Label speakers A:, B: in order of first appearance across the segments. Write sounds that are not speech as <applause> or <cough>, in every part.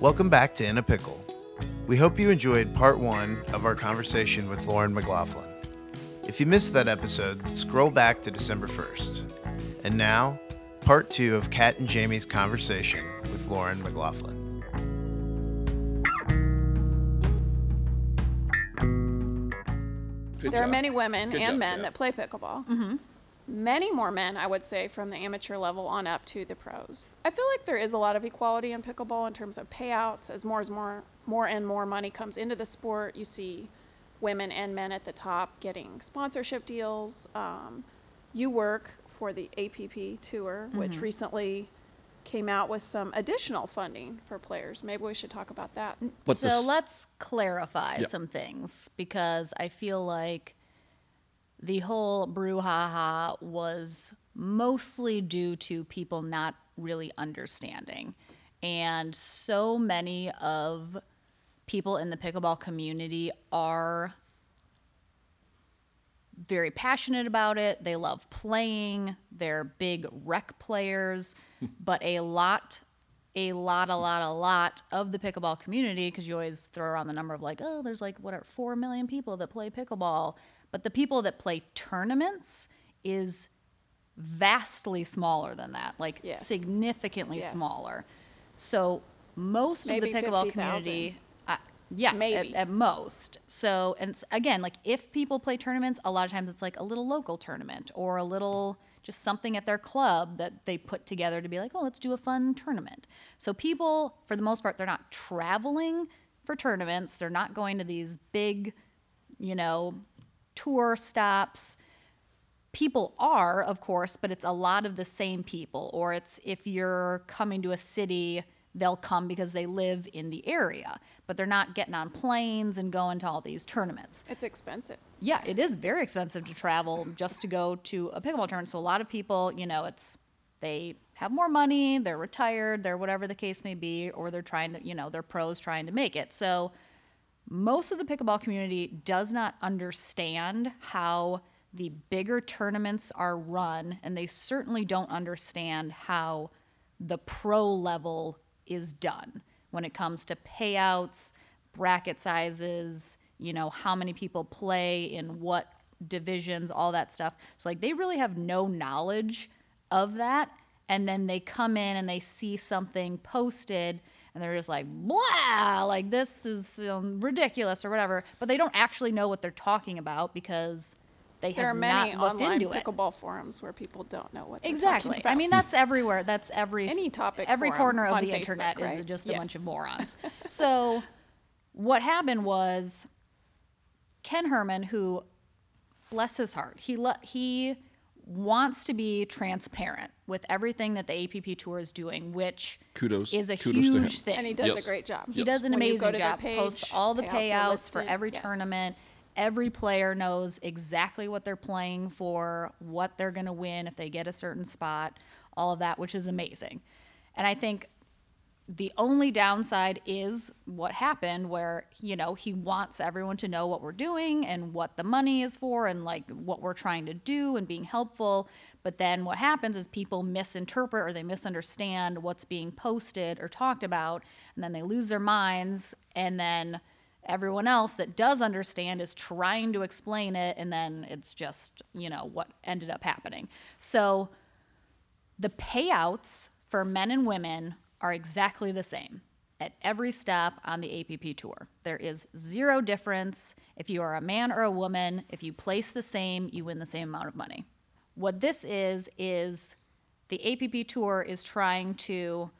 A: Welcome back to In a Pickle. We hope you enjoyed part one of our conversation with Lauren McLaughlin. If you missed that episode, scroll back to December 1st. And now, part two of Kat and Jamie's conversation with Lauren McLaughlin.
B: Good
C: there are many women
B: Good
C: and
B: job,
C: men
B: Kat.
C: that play pickleball. Mm-hmm. Many more men, I would say, from the amateur level on up to the pros. I feel like there is a lot of equality in pickleball in terms of payouts. As more as more more and more money comes into the sport, you see women and men at the top getting sponsorship deals. Um, you work for the APP tour, which recently came out with some additional funding for players. Maybe we should talk about that.
B: But
D: so
B: this-
D: let's clarify
B: Yeah.
D: some things because I feel like the whole brouhaha was mostly due to people not really understanding. And so many of people in the pickleball community are very passionate about it. They love playing. They're big rec players, <laughs> but a lot, a lot, a lot, a lot of the pickleball community, because you always throw around the number of like, oh, there's like what are four million people that play pickleball, but the people that play tournaments is vastly smaller than that, like
C: Yes.
D: significantly
C: Yes.
D: smaller. So most
C: Maybe
D: of the pickleball
C: 50,000.
D: community, uh, yeah,
C: Maybe.
D: At, at most. So, and again, like if people play tournaments, a lot of times it's like a little local tournament or a little just something at their club that they put together to be like, oh, let's do a fun tournament. So people, for the most part, they're not traveling for tournaments. They're not going to these big, you know, tour stops. People are of course but it's a lot of the same people or it's if you're coming to a city they'll come because they live in the area but they're not getting on planes and going to all these tournaments.
C: It's expensive.
D: yeah it is very expensive to travel just to go to a pickleball tournament. So a lot of people you know it's they have more money they're retired they're whatever the case may be or they're trying to you know they're pros trying to make it. So most of the pickleball community does not understand how the bigger tournaments are run, and they certainly don't understand how the pro level is done when it comes to payouts, bracket sizes, you know, how many people play in what divisions, all that stuff. So, like, they really have no knowledge of that. And then they come in and they see something posted and they're just like, blah, like this is um, ridiculous or whatever. But they don't actually know what they're talking about because they
C: There are
D: have
C: many
D: not looked
C: online
D: into it.
C: pickleball forums where people don't know what they're
D: Exactly. I mean, that's everywhere. That's every
C: Any topic
D: Every corner of the
C: Facebook,
D: internet is just a bunch of <laughs> morons. so, what happened was Ken Herman, who, bless his heart, he le- he wants to be transparent with everything that the APP Tour is doing, which
B: Kudos-
D: is a
B: kudos
D: huge thing.
C: and he does
B: Yes.
C: a great job.
D: He does an
C: When
D: amazing job.
C: page,
D: Posts all the
C: payouts
D: payouts for every
C: Yes.
D: tournament. Every player knows exactly what they're playing for, what they're going to win if they get a certain spot, all of that, which is amazing. And I think the only downside is what happened where you know he wants everyone to know what we're doing and what the money is for and like what we're trying to do and being helpful. But then what happens is people misinterpret or they misunderstand what's being posted or talked about and then they lose their minds and then everyone else that does understand is trying to explain it and then it's just you know what ended up happening. So the payouts for men and women are exactly the same at every stop on the APP tour. There is zero difference. If you are a man or a woman, if you place the same, you win the same amount of money. What this is, is the APP tour is trying to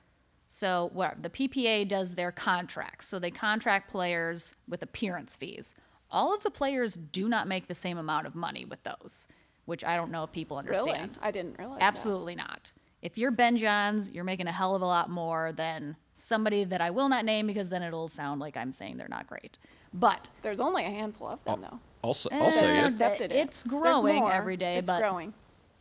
D: so what the PPA does their contracts. So they contract players with appearance fees. All of the players do not make the same amount of money with those, which I don't know if people understand. Really?
C: I didn't realize that.
D: Absolutely not. If you're Ben Johns, you're making a hell of a lot more than somebody that I will not name because then it'll sound like I'm saying they're not great. But
C: There's only a handful of them, though.
B: I'll, s- I'll say
D: Eh.
C: Accepted it.
D: it's growing
C: more.
D: every day,
C: It's
D: but
C: growing.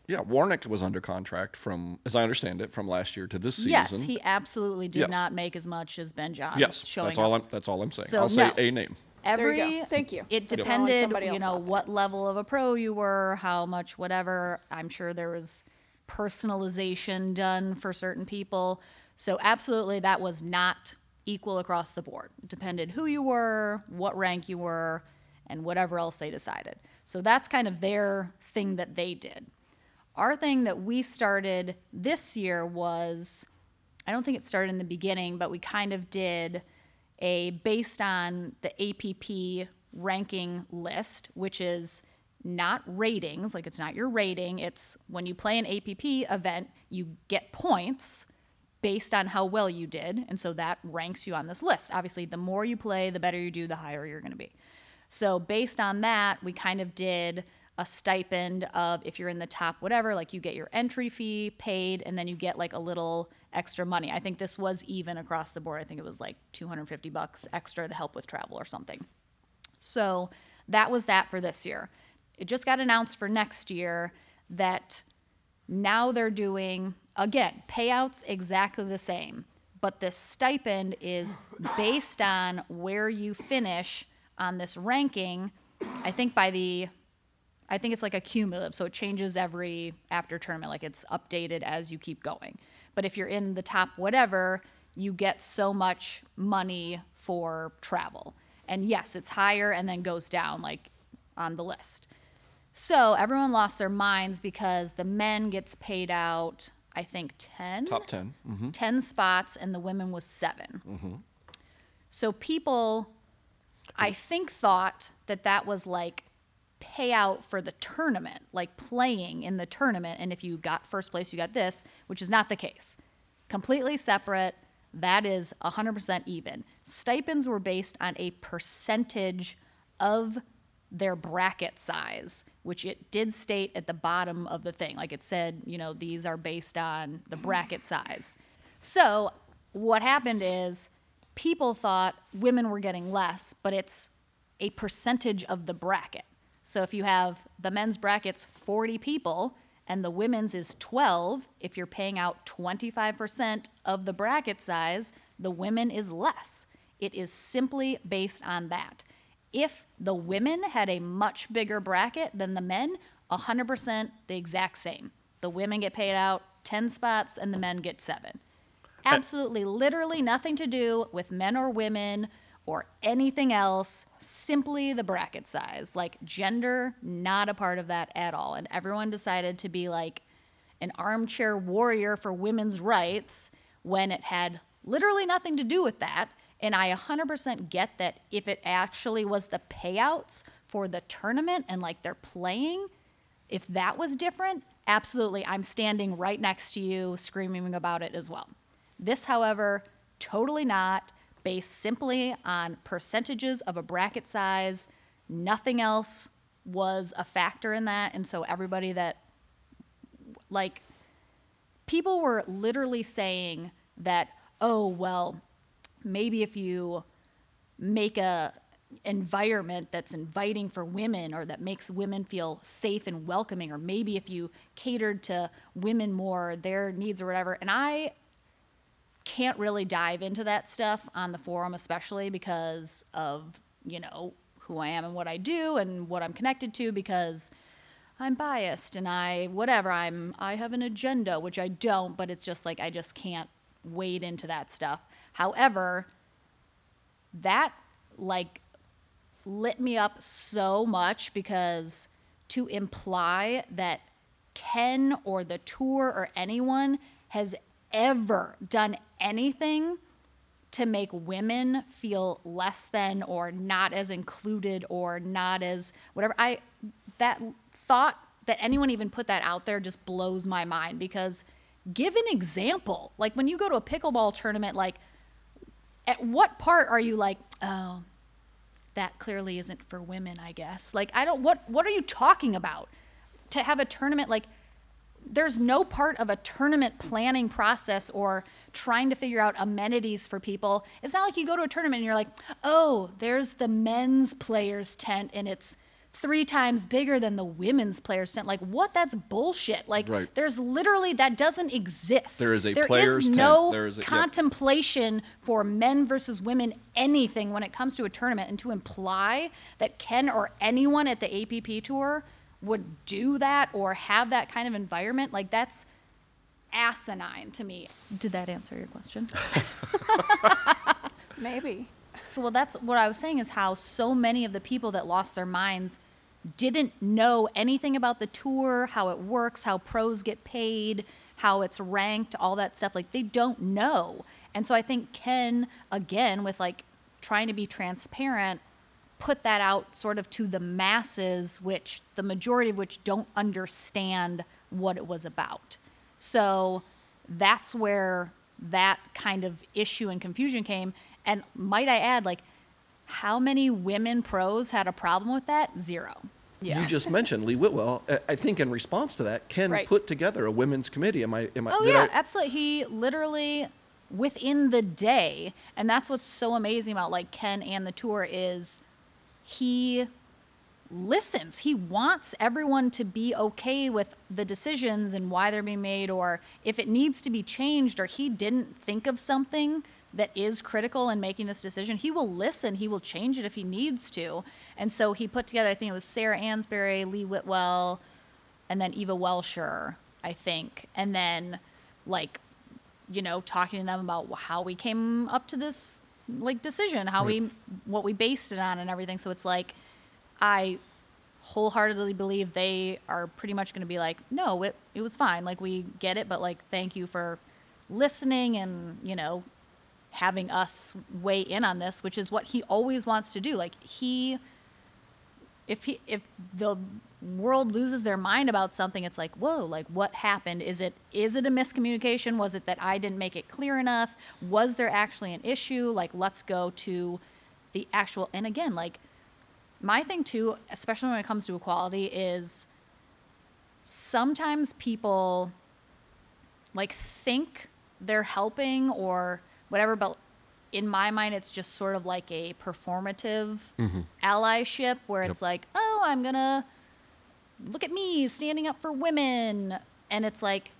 B: Yeah, Warnick was under contract from, as I understand it, from last year to this season.
D: yes, he absolutely did
B: Yes.
D: not make as much as Ben Johns.
B: Yes,
D: showing
B: that's all
D: up.
B: I'm. That's all I'm saying.
D: So,
B: I'll say
D: no.
B: a name.
D: every
C: There you go. Thank you.
D: It
C: for
D: depended,
C: somebody
D: you
C: else
D: know,
C: out there.
D: what level of a pro you were, how much whatever. I'm sure there was personalization done for certain people. So absolutely that was not equal across the board. It depended who you were, what rank you were, and whatever else they decided. So that's kind of their thing that they did. Our thing that we started this year was I don't think it started in the beginning, but we kind of did a based on the APP ranking list, which is not ratings, like it's not your rating. It's when you play an APP event, you get points based on how well you did. And so that ranks you on this list. Obviously, the more you play, the better you do, the higher you're going to be. So, based on that, we kind of did a stipend of if you're in the top whatever, like you get your entry fee paid and then you get like a little extra money. I think this was even across the board. I think it was like 250 bucks extra to help with travel or something. So, that was that for this year. It just got announced for next year that now they're doing, again, payouts exactly the same, but this stipend is based on where you finish on this ranking. I think by the, I think it's like a cumulative, so it changes every after tournament, like it's updated as you keep going. But if you're in the top whatever, you get so much money for travel. And yes, it's higher and then goes down like on the list. So everyone lost their minds because the men gets paid out, I think 10?
B: Top 10. hmm
D: 10 spots and the women was 7. So people, I think, thought that that was like payout for the tournament, like playing in the tournament. And if you got first place, you got this, which is not the case. Completely separate. That is 100% even. Stipends were based on a percentage of their bracket size, which it did state at the bottom of the thing. Like it said, you know, these are based on the bracket size. So what happened is people thought women were getting less, but it's a percentage of the bracket. So if you have the men's brackets 40 people and the women's is 12, if you're paying out 25% of the bracket size, the women is less. It is simply based on that. If the women had a much bigger bracket than the men, 100% the exact same. The women get paid out 10 spots and the men get seven. Absolutely, literally nothing to do with men or women or anything else, simply the bracket size. Like gender, not a part of that at all. And everyone decided to be like an armchair warrior for women's rights when it had literally nothing to do with that. And I 100% get that if it actually was the payouts for the tournament and like they're playing, if that was different, absolutely, I'm standing right next to you screaming about it as well. This, however, totally not, based simply on percentages of a bracket size. Nothing else was a factor in that. And so everybody that, like, people were literally saying that, oh, well, maybe if you make a environment that's inviting for women or that makes women feel safe and welcoming or maybe if you catered to women more their needs or whatever. And i can't really dive into that stuff on the forum especially because of you know who i am and what i do and what i'm connected to because i'm biased and i whatever i'm i have an agenda which i don't but it's just like i just can't wade into that stuff however that like lit me up so much because to imply that Ken or the tour or anyone has ever done anything to make women feel less than or not as included or not as whatever I that thought that anyone even put that out there just blows my mind because give an example. Like when you go to a pickleball tournament like at what part are you like oh that clearly isn't for women i guess. Like i don't what what are you talking about? To have a tournament like there's no part of a tournament planning process or trying to figure out amenities for people. It's not like you go to a tournament and you're like oh there's the men's players tent and it's three times bigger than the women's players tent. Like what? That's bullshit. Like
B: Right.
D: there's literally that doesn't exist.
B: There is a
D: There
B: players' tent.
D: no
B: There is a- yep.
D: contemplation for men versus women anything when it comes to a tournament, and to imply that Ken or anyone at the APP tour would do that or have that kind of environment, like that's asinine to me. Did that answer your question? <laughs>
C: Maybe.
D: Well, that's what I was saying is how so many of the people that lost their minds didn't know anything about the tour, how it works, how pros get paid, how it's ranked, all that stuff. Like they don't know. And so I think Ken, again, with like trying to be transparent, put that out sort of to the masses, which the majority of which don't understand what it was about. So that's where that kind of issue and confusion came. And might I add, like, how many women pros had a problem with that? Zero. Yeah.
B: You just mentioned Lee Whitwell. I- I think in response to that, Ken
C: Right.
B: put together a women's committee. Am I? Am I?
D: Oh yeah,
B: I-
D: absolutely. He literally within the day, and that's what's so amazing about like Ken and the tour is he listens. He wants everyone to be okay with the decisions and why they're being made or if it needs to be changed or he didn't think of something that is critical in making this decision, he will listen. He will change it if he needs to. And so he put together, I think it was Sarah Ansboury, Lee Whitwell, and then Eva Welsher, I think. And then like, you know, talking to them about how we came up to this like decision, how we what we based it on and everything. So it's like I wholeheartedly believe they are pretty much going to be like, no, it it was fine. Like we get it, but like thank you for listening and, you know, having us weigh in on this, which is what he always wants to do. Like he if he if the world loses their mind about something it's like whoa like what happened? Is it is it a miscommunication? Was it that i didn't make it clear enough? Was there actually an issue? Like let's go to the actual and again like my thing too especially when it comes to equality is sometimes people like think they're helping or whatever but in my mind it's just sort of like a performative mm-hmm. allyship where it's like oh i'm gonna look at me standing up for women. And it's like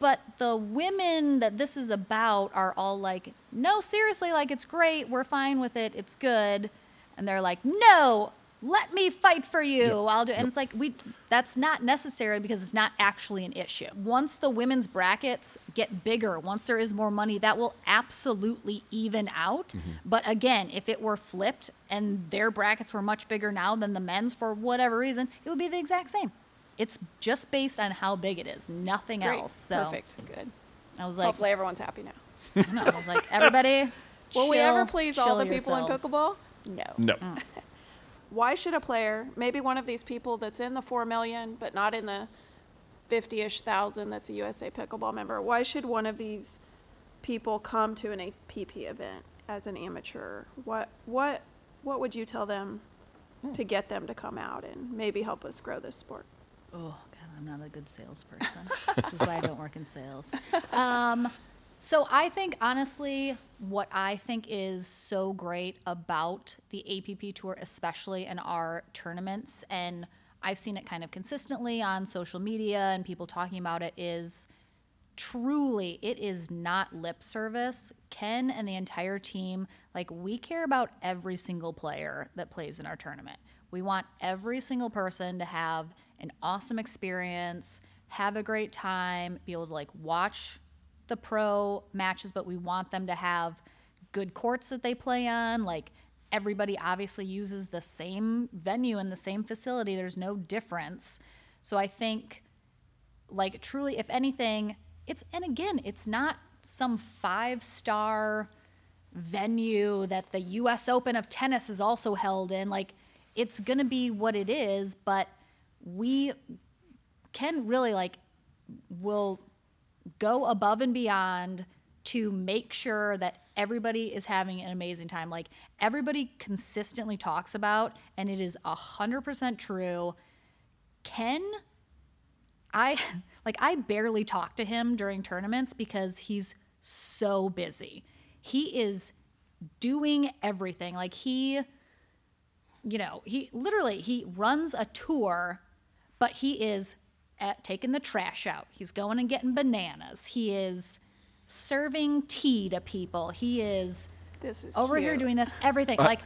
D: but the women that this is about are all like no seriously like it's great we're fine with it it's good. And they're like no let me fight for you i'll do and it's like we that's not necessary because it's not actually an issue once the women's brackets get bigger once there is more money that will absolutely even out but again if it were flipped and their brackets were much bigger now than the men's for whatever reason it would be the exact same it's just based on how big it is nothing
C: Great.
D: else so
C: Perfect. Good.
D: i was like
C: Hopefully everyone's happy now. <laughs>
D: no, i was like everybody <laughs>
C: Will we ever please all
D: chill
C: the people in
D: yourselves.
C: pickleball? No.
B: no.
D: Mm.
C: Why should a player, maybe one of these people that's in the four million, but not in the fifty-ish thousand that's a USA pickleball member, why should one of these people come to an APP event as an amateur? What what what would you tell them to get them to come out and maybe help us grow this sport?
D: Oh God, I'm not a good salesperson. this is why I don't work in sales. Um, so I think honestly, what I think is so great about the APP tour, especially in our tournaments, and I've seen it kind of consistently on social media and people talking about it, is truly it is not lip service. Ken and the entire team like we care about every single player that plays in our tournament. We want every single person to have an awesome experience have a great time be able to like watch the pro matches but we want them to have good courts that they play on. Like everybody obviously uses the same venue and the same facility. There's no difference. So i think like truly if anything it's and again it's not some five star venue that the US Open of tennis is also held in. Like it's going to be what it is but we can really like will go above and beyond to make sure that everybody is having an amazing time like everybody consistently talks about and it is 100% true ken I <laughs> like I barely talk to him during tournaments because he's so busy. He is doing everything. Like he you know, he literally he runs a tour, but he is at taking the trash out. He's going and getting bananas. He is serving tea to people. He is
C: This is
D: over here doing this everything. Uh, like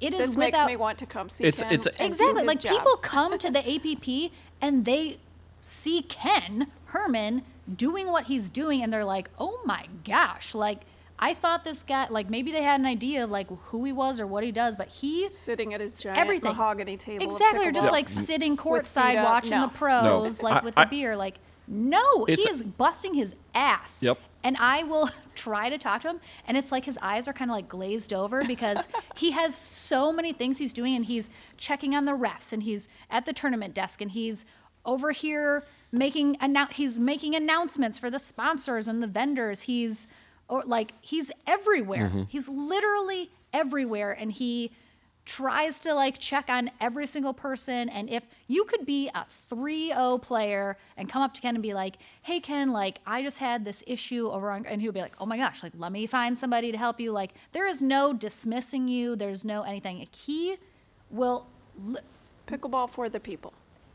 D: it is
C: This makes me want to come see
B: It's-
C: Ken
B: it's-
C: and do
D: exactly
C: his
D: like
C: job.
D: people come to the <laughs> APP and they see Ken Herman doing what he's doing and they're like, "Oh my gosh!" Like I thought this guy like maybe they had an idea of like who he was or what he does, but he
C: sitting at his giant
D: everything
C: mahogany table.
D: exactly or just
C: pickleball.
D: like sitting courtside watching
C: No.
D: the pros
B: No.
D: like
B: I-
D: with
B: I-
D: the beer like no he is busting his ass
B: Yep.
D: and i will <laughs> try to talk to him and it's like his eyes are kind of like glazed over because <laughs> he has so many things he's doing and he's checking on the refs and he's at the tournament desk and he's over here making annou- he's making announcements for the sponsors and the vendors he's or like he's everywhere. Mm-hmm. He's literally everywhere and he tries to like check on every single person and if you could be a 3-0 player and come up to ken and be like hey ken like i just had this issue over on and he would be like oh my gosh like let me find somebody to help you like there is no dismissing you there's no anything. Like, he will li-
C: pickleball for the people.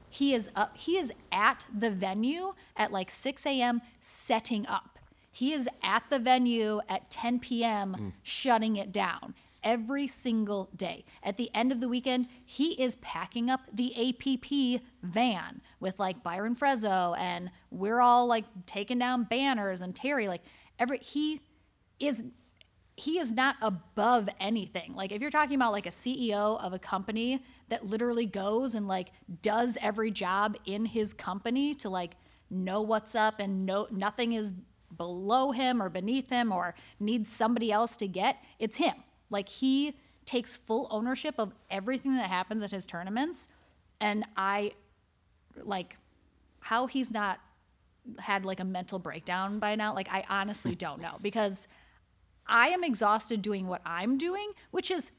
D: he is up he is at the venue at like 6 a.m setting up he is at the venue at 10 p.m hmm. shutting it down every single day at the end of the weekend he is packing up the app van with like byron freso and we're all like taking down banners and terry like every he is he is not above anything. Like if you're talking about like a CEO of a company that literally goes and like does every job in his company to like know what's up and know nothing is below him or beneath him or needs somebody else to get, it's him. Like he takes full ownership of everything that happens at his tournaments and I like how he's not had like a mental breakdown by now like I honestly don't know because I am exhausted doing what I'm doing, which is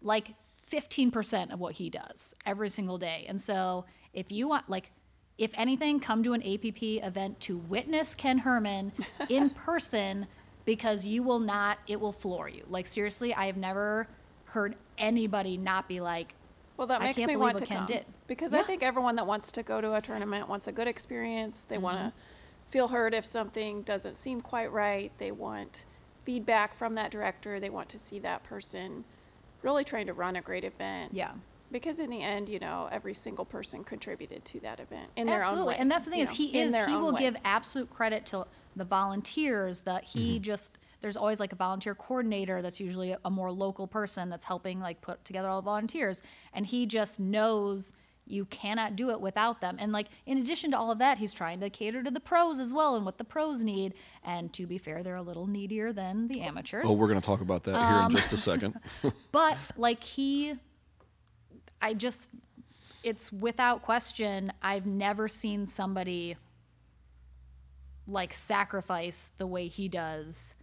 D: like 15% of what he does every single day. And so, if you want, like, if anything, come to an APP event to witness Ken Herman <laughs> in person because you will not, it will floor you. Like, seriously, I have never heard anybody not be like,
C: Well, that
D: I
C: makes
D: can't
C: me want to
D: Ken
C: come
D: did.
C: because
D: Yeah.
C: I think everyone that wants to go to a tournament wants a good experience. They want
D: Mm-hmm.
C: to feel heard if something doesn't seem quite right. They want feedback from that director. They want to see that person really trying to run a great event.
D: yeah.
C: Because in the end, you know, every single person contributed to that event in their
D: Absolutely.
C: own way.
D: And that's the thing
C: you
D: is
C: know,
D: he is he will
C: way.
D: give absolute credit to the volunteers that he mm-hmm. just there's always like a volunteer coordinator that's usually a more local person that's helping like put together all the volunteers and he just knows you cannot do it without them and like in addition to all of that he's trying to cater to the pros as well and what the pros need and to be fair they're a little needier than the amateurs
B: Oh, we're going to talk about that here in um, just a second. <laughs>
D: but like he i just it's without question i've never seen somebody like sacrifice the way he does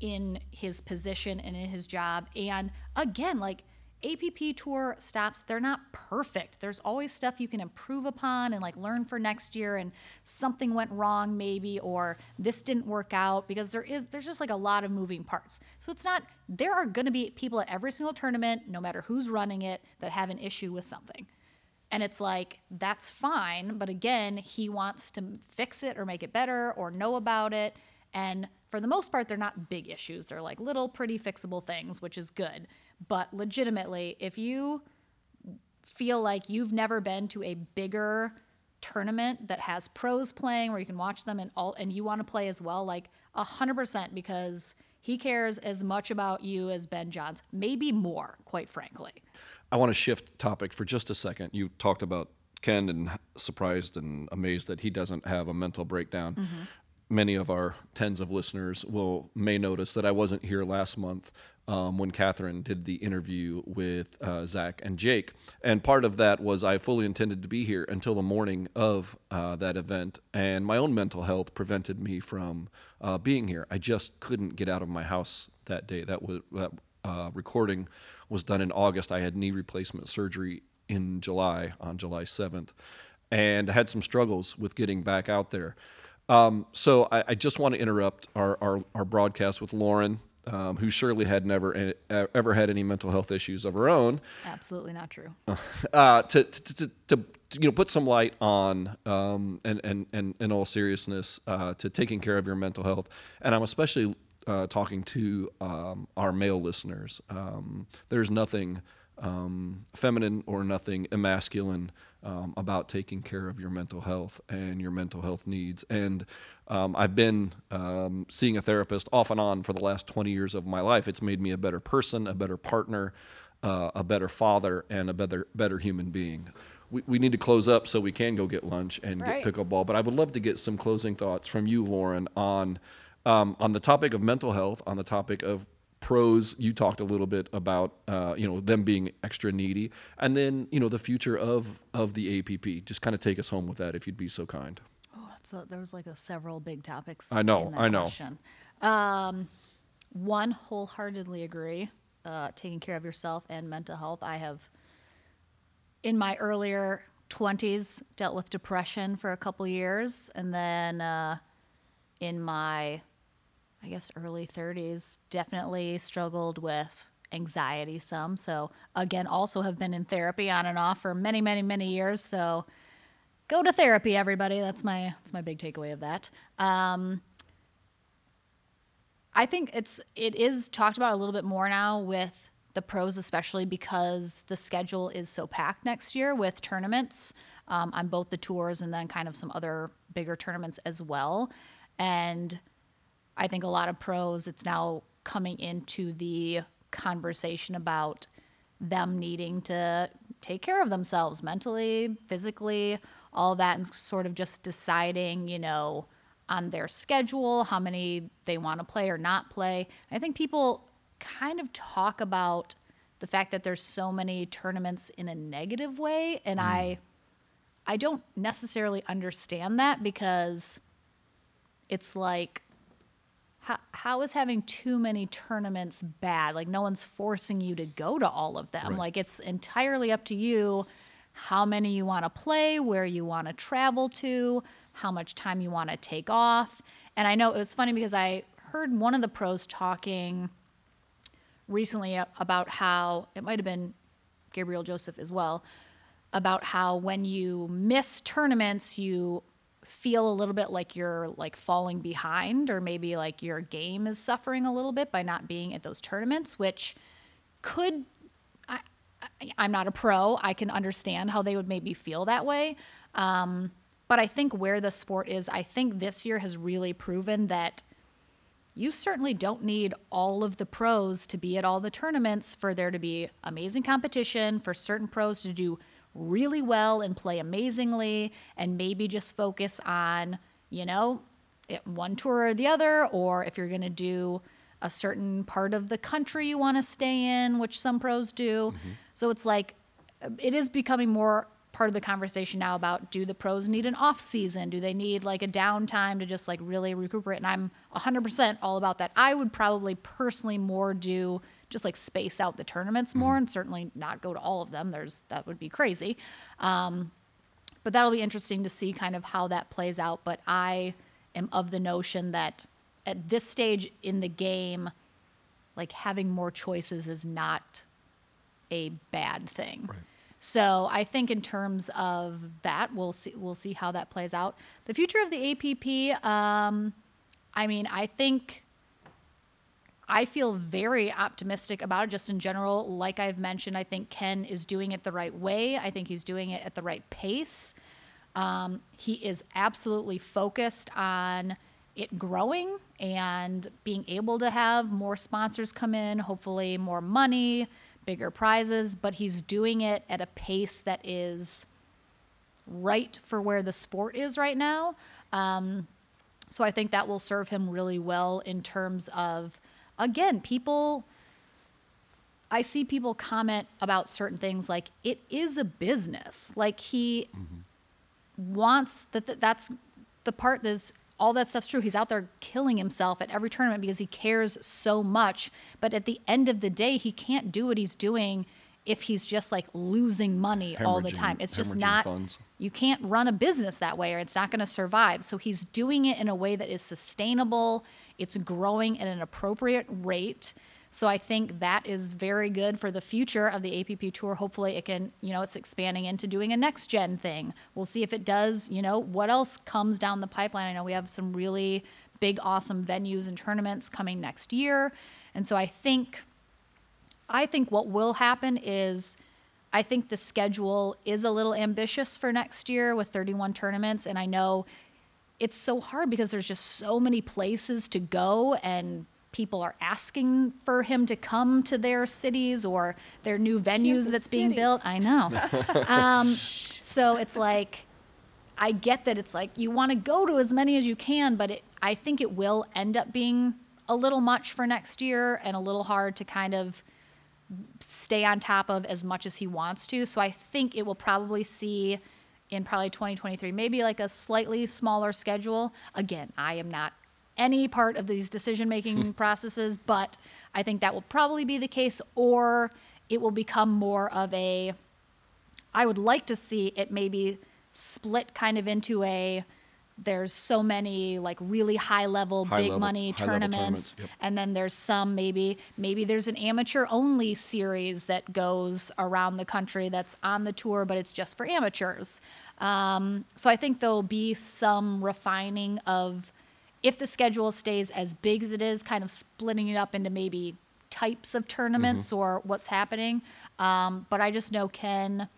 D: in his position and in his job. And again like APP tour stops they're not perfect there's always stuff you can improve upon and like learn for next year and something went wrong maybe or this didn't work out because there is there's just like a lot of moving parts so it's not there are going to be people at every single tournament no matter who's running it that have an issue with something and it's like, that's fine. But again, he wants to fix it or make it better or know about it. And for the most part, they're not big issues. They're like little, pretty fixable things, which is good. But legitimately, if you feel like you've never been to a bigger tournament that has pros playing where you can watch them and all and you want to play as well like a hundred percent because he cares as much about you as ben johns maybe more quite frankly
B: I want to shift topic for just a second. You talked about Ken and surprised and amazed that he doesn't have a mental breakdown.
D: Mm-hmm.
B: Many of our tens of listeners will may notice that I wasn't here last month um, when Catherine did the interview with uh, Zach and Jake, and part of that was I fully intended to be here until the morning of uh, that event, and my own mental health prevented me from uh, being here. I just couldn't get out of my house that day. That was that uh, recording was done in August. I had knee replacement surgery in July, on July 7th, and had some struggles with getting back out there. Um, so I, I just want to interrupt our, our, our broadcast with Lauren um, who surely had never uh, ever had any mental health issues of her own,
D: Absolutely not true. <laughs>
B: uh, to, to, to, to you know put some light on um, and, and and in all seriousness uh, to taking care of your mental health. And I'm especially uh, talking to um, our male listeners. Um, there's nothing um, feminine or nothing emasculine um, about taking care of your mental health and your mental health needs. And um, I've been um, seeing a therapist off and on for the last 20 years of my life. It's made me a better person, a better partner, uh, a better father, and a better better human being. We, we need to close up so we can go get lunch and
C: Right.
B: get pickleball. But I would love to get some closing thoughts from you, Lauren, on um, on the topic of mental health, on the topic of pros. You talked a little bit about uh, you know them being extra needy, and then you know the future of of the APP. Just kind of take us home with that, if you'd be so kind.
D: So there was like a several big topics.
B: I know, I know.
D: Question. Um, one wholeheartedly agree. Uh, taking care of yourself and mental health. I have, in my earlier twenties, dealt with depression for a couple years, and then uh, in my, I guess early thirties, definitely struggled with anxiety some. So again, also have been in therapy on and off for many, many, many years. So go to therapy everybody that's my that's my big takeaway of that um, i think it's it is talked about a little bit more now with the pros especially because the schedule is so packed next year with tournaments um, on both the tours and then kind of some other bigger tournaments as well and I think a lot of pros, it's now coming into the conversation about them needing to take care of themselves mentally, physically, all that, and sort of just deciding, you know, on their schedule, how many they want to play or not play. I think people kind of talk about the fact that there's so many tournaments in a negative way, and mm. I I don't necessarily understand that because it's like how, how is having too many tournaments bad? Like no one's forcing you to go to all of them.
B: Right.
D: Like it's entirely up to you how many you want to play, where you want to travel to, how much time you want to take off. And I know it was funny because I heard one of the pros talking recently about how it might have been Gabriel Joseph as well about how when you miss tournaments you feel a little bit like you're like falling behind or maybe like your game is suffering a little bit by not being at those tournaments which could I, I'm not a pro. I can understand how they would maybe feel that way. Um, but I think where the sport is, I think this year has really proven that you certainly don't need all of the pros to be at all the tournaments for there to be amazing competition, for certain pros to do really well and play amazingly, and maybe just focus on, you know, one tour or the other, or if you're going to do a certain part of the country you want to stay in, which some pros do. Mm-hmm. So it's like uh, it is becoming more part of the conversation now about do the pros need an off season? Do they need like a downtime to just like really recuperate? And I'm 100% all about that. I would probably personally more do just like space out the tournaments more and certainly not go to all of them. There's that would be crazy. Um, but that'll be interesting to see kind of how that plays out. But I am of the notion that at this stage in the game, like having more choices is not a bad thing. So I think in terms of that, we'll see we'll see how that plays out. The future of the APP, um, I mean, I think I feel very optimistic about it just in general. Like I've mentioned, I think Ken is doing it the right way. I think he's doing it at the right pace. Um, he is absolutely focused on it growing and being able to have more sponsors come in, hopefully more money, bigger prizes, but he's doing it at a pace that is right for where the sport is right now. Um, so I think that will serve him really well in terms of, again, people. I see people comment about certain things like it is a business. Like he wants that that- that's the part that's all that stuff's true. He's out there killing himself at every tournament because he cares so much. But at the end of the day, he can't do what he's doing if he's just like losing money all the time. It's just not
B: funds.
D: you can't run a business that way or it's not going to survive. So he's doing it in a way that is sustainable. It's growing at an appropriate rate. So I think that is very good for the future of the APP tour. Hopefully it can, you know, it's expanding into doing a next gen thing. We'll see if it does, you know, what else comes down the pipeline. I know we have some really big awesome venues and tournaments coming next year. And so I think I think what will happen is I think the schedule is a little ambitious for next year with 31 tournaments. And I know it's so hard because there's just so many places to go and people are asking for him to come to their cities or their new venues
C: Kansas
D: that's being
C: City.
D: built. I know. <laughs> um, so it's like, I get that it's like you want to go to as many as you can, but it, I think it will end up being a little much for next year and a little hard to kind of stay on top of as much as he wants to. So I think it will probably see in probably 2023 maybe like a slightly smaller schedule. Again, I am not any part of these decision making <laughs> processes, but I think that will probably be the case or it will become more of a I would like to see it maybe split kind of into a there's so many like really high level
B: High
D: big
B: level-
D: money tournaments.
B: tournaments, yep.
D: and then there's some maybe maybe there's an amateur only series that goes around the country that's on the tour but it's just for amateurs. Um, so i think there'll be some refining of if the schedule stays as big as it is kind of splitting it up into maybe types of tournaments or what's happening. Um, but i just know ken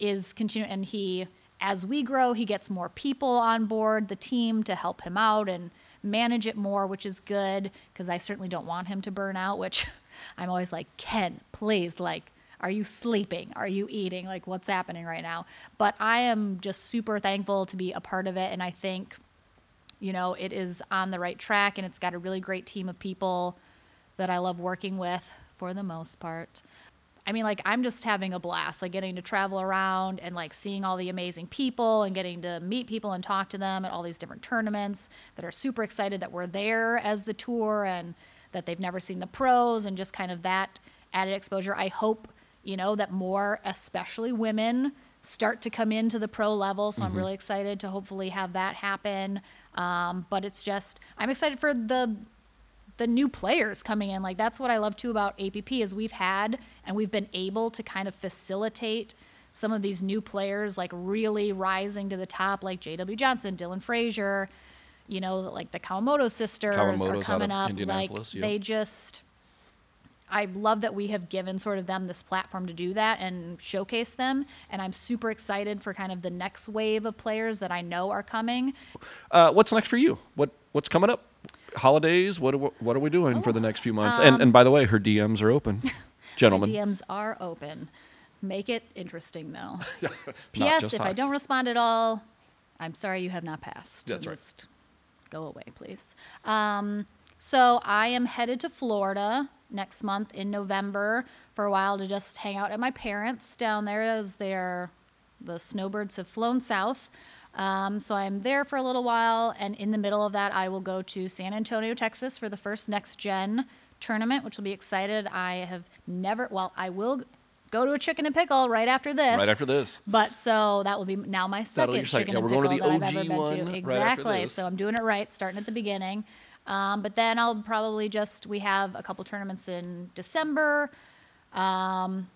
D: is continuing and he as we grow he gets more people on board the team to help him out and manage it more which is good because i certainly don't want him to burn out which <laughs> i'm always like ken please like are you sleeping? Are you eating? Like what's happening right now? But i am just super thankful to be a part of it and i think you know it is on the right track and it's got a really great team of people that i love working with for the most part I mean, like, I'm just having a blast, like, getting to travel around and, like, seeing all the amazing people and getting to meet people and talk to them at all these different tournaments that are super excited that we're there as the tour and that they've never seen the pros and just kind of that added exposure. I hope, you know, that more, especially women, start to come into the pro level. So I'm really excited to hopefully have that happen. Um, but it's just, I'm excited for the the new players coming in like that's what i love too about app is we've had and we've been able to kind of facilitate some of these new players like really rising to the top like jw johnson dylan frazier you know like the kawamoto sisters are
B: Kawamoto's of
D: coming up like
B: yep.
D: they just I love that we have given sort of them this platform to do that and showcase them. And I'm super excited for kind of the next wave of players that I know are coming.
B: Uh, what's next for you? What what's coming up? Holidays? What are, we- what are we doing for the next few months? and
D: um,
B: and by the way, her DMs are open, <laughs> <laughs> gentlemen.
D: DMs are open. Make it interesting though. <laughs> P.S.
B: just
D: If I don't respond at all, I'm sorry you have not passed.
B: That's right.
D: Go away, please. Um, so I am headed to Florida next month in November for a while to just hang out at my parents down there as they're the snowbirds have flown south. Um, so I'm there for a little while, and in the middle of that, I will go to San Antonio, Texas for the first Next Gen tournament, which will be excited. I have never, well, I will go to a chicken and pickle right after this.
B: Right after this.
D: But so that will be now my second chicken
B: Yeah,
D: and
B: we're going to
D: pickle
B: the
D: that I've
B: OG
D: ever been
B: one
D: to.
B: right
D: Exactly. So I'm doing it right, starting at the beginning. Um, but then I'll probably just we have a couple tournaments in December, um,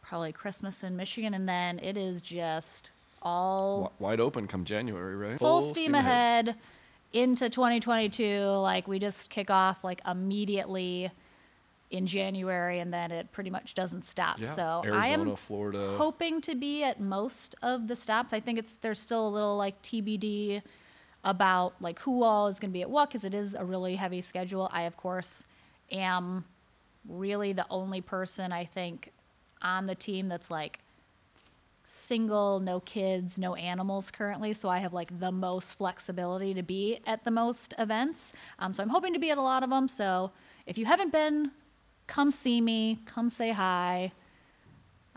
D: probably Christmas in Michigan, and then it is just all
B: Wi- Wide open come January, right?
D: full, steam, ahead. into 2022. Like we just kick off like immediately in January, and then it pretty much doesn't stop.
B: Yeah.
D: So I am
B: Florida.
D: hoping to be at most of the stops. I think it's there's still a little like TBD about like who all is going to be at what because it is a really heavy schedule. I of course am really the only person I think on the team that's like single, no kids, no animals currently. So I have like the most flexibility to be at the most events. Um, so I'm hoping to be at a lot of them. So if you haven't been, come see me, come say hi.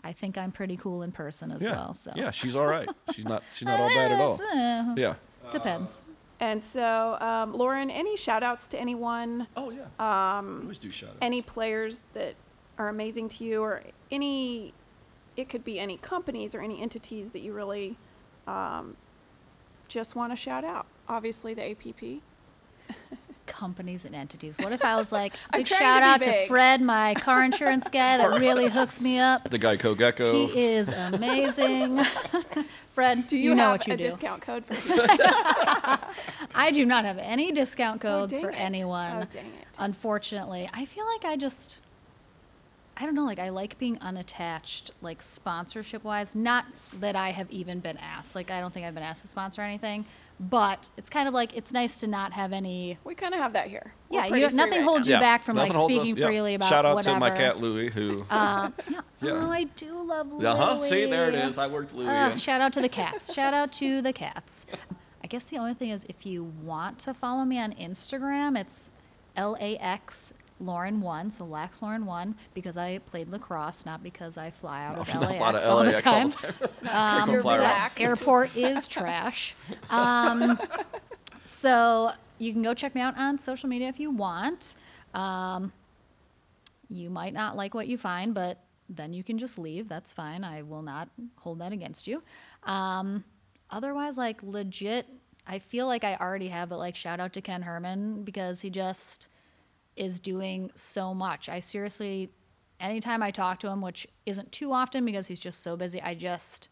D: I think I'm pretty cool in person as
B: yeah.
D: well. So
B: Yeah, she's all right. She's not she's not all bad at all.
D: Uh, <laughs>
B: Yeah.
D: depends.
C: And so, um, Lauren, any shout outs to anyone,
B: Oh yeah. Um always do shout outs.
C: any players that are amazing to you, or any, it could be any companies or any entities that you really um, just want to shout out. Obviously, the APP.
D: companies and entities. What if I was like, <laughs>
C: I'm
D: big
C: trying to
D: shout
C: be
D: out to. Fred, my car insurance guy that really hooks me up.
B: The Geico Gecko.
D: He is amazing. <laughs> Fred,
C: Do
D: you,
C: you,
D: know
C: have
D: what you
C: a
D: do.
C: discount code for <laughs> you?
D: I do not have any discount
C: Oh,
D: codes
C: dang
D: for
C: it.
D: anyone.
C: Oh, dang it.
D: Unfortunately, I feel like I just I don't know, like I like being unattached, like sponsorship wise. Not that I have even been asked. Like I don't think I've been asked to sponsor anything, but it's kind of like it's nice to not have any
C: We kind of have that here. We're
D: yeah, you don't, nothing
C: right
D: holds
C: now.
D: you back from like
B: Nothing holds us-
D: speaking
B: yeah.
D: freely about
B: Shout out
D: whatever.
B: to my cat Louie, who.
D: Uh, yeah. <laughs>
B: Yeah.
D: Oh, I do love Louie.
B: uh huh. See, there it is. I worked Louie.
D: Uh, shout out to the <laughs> cats. shout out to the cats. I guess the only thing is if you want to follow me on Instagram, it's L A X Lauren won, so Lax Lauren won because I played lacrosse, not because I fly out of
B: Not a lot of
D: LAX all the
B: LAX all
D: time.
B: the time. <laughs>
D: Um,
C: You're
B: fly
D: Airport is <laughs> trash. Um, so you can go check me out on social media if you want. Um, you might not like what you find, but then you can just leave. That's fine. I will not hold that against you. Um, otherwise, like legit, I feel like I already have, but like shout out to Ken Herman because he just is doing so much. I seriously, anytime I talk to him, which isn't too often because he's just so busy, I just,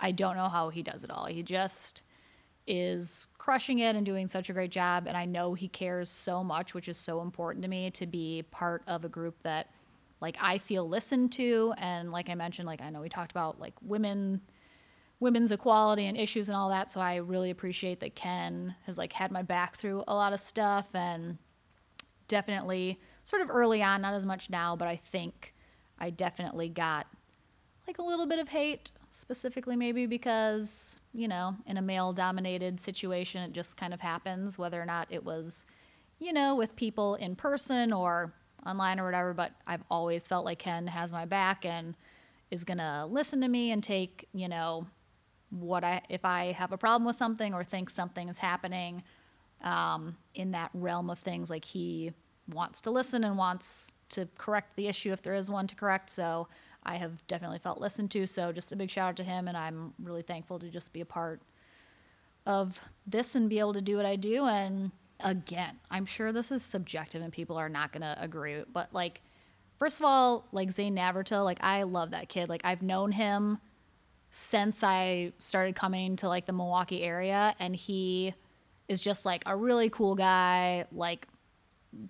D: I don't know how he does it all. He just is crushing it and doing such a great job. And I know he cares so much, which is so important to me to be part of a group that like I feel listened to. And like I mentioned, like I know we talked about like women women's equality and issues and all that. So I really appreciate that Ken has like had my back through a lot of stuff and definitely sort of early on, not as much now, but I think I definitely got like a little bit of hate, specifically maybe because, you know, in a male dominated situation, it just kind of happens, whether or not it was, you know, with people in person or online or whatever. But I've always felt like Ken has my back and is going to listen to me and take, you know, what I, if I have a problem with something or think something is happening um, in that realm of things, like he wants to listen and wants to correct the issue if there is one to correct. So I have definitely felt listened to. So just a big shout out to him, and I'm really thankful to just be a part of this and be able to do what I do. And again, I'm sure this is subjective and people are not going to agree, but like, first of all, like Zane Navratil, like I love that kid. Like I've known him since I started coming to like the Milwaukee area, and he is just like a really cool guy. Like,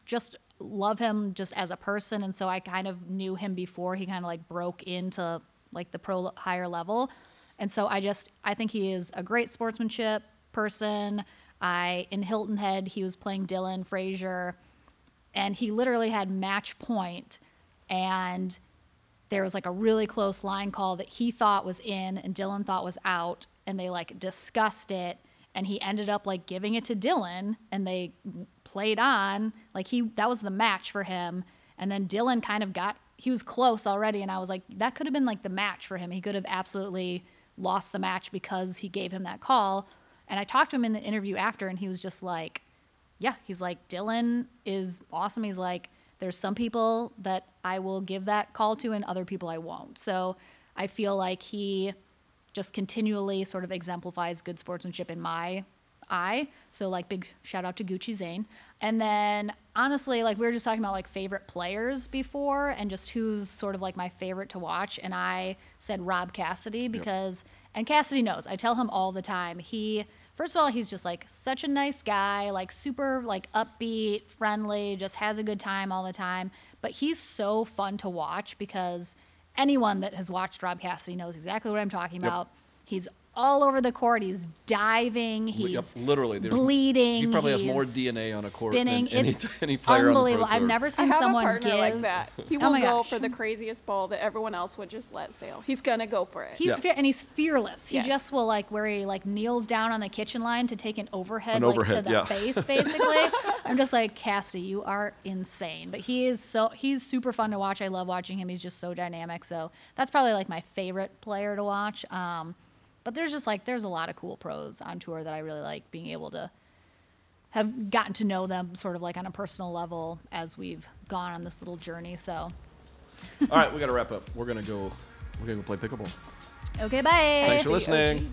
D: just love him just as a person. And so I kind of knew him before he kind of like broke into like the pro higher level. And so I just, I think he is a great sportsmanship person. I, in Hilton Head, he was playing Dylan Frazier and he literally had match point and there was like a really close line call that he thought was in and Dylan thought was out and they like discussed it and he ended up like giving it to Dylan and they played on like he that was the match for him and then Dylan kind of got he was close already and I was like that could have been like the match for him he could have absolutely lost the match because he gave him that call and I talked to him in the interview after and he was just like yeah, he's like, Dylan is awesome. He's like, there's some people that I will give that call to and other people I won't. So I feel like he just continually sort of exemplifies good sportsmanship in my eye. So like big shout out to Gucci Zane. And then honestly, like we were just talking about like favorite players before and just who's sort of like my favorite to watch. And I said Rob Cassidy because and Cassidy knows. I tell him all the time. He first of all, he's just like such a nice guy, like super like upbeat, friendly, just has a good time all the time. But he's so fun to watch because anyone that has watched Rob Cassidy knows exactly what I'm talking about. He's all over the court. He's diving. He's
B: Yep, literally,
D: bleeding.
B: he probably has more DNA on a court
D: spinning.
B: than any-
D: it's <laughs>
B: any player on the Pro
D: unbelievable. I've
B: Tour.
D: never
C: I
D: seen
C: have
D: someone
C: a partner
D: give
C: like that. He
D: Oh
C: will
D: my
C: go
D: gosh.
C: for the craziest ball that everyone else would just let sail. He's gonna go for it.
D: He's
B: Yeah.
D: fe- and he's fearless. He
C: Yes.
D: just will like where he like kneels down on the kitchen line to take an overhead
B: An
D: like to the
B: yeah.
D: face <laughs> basically. I'm just like Cassidy, you are insane. But he is so he's super fun to watch. I love watching him. He's just so dynamic. So that's probably like my favorite player to watch. Um, but there's just like there's a lot of cool pros on tour that I really like being able to have gotten to know them sort of like on a personal level as we've gone on this little journey. So
B: All right, we got to wrap up. We're gonna go. We're gonna go play pickleball.
D: Okay, bye.
B: Thanks for
C: The
B: listening.
C: OG.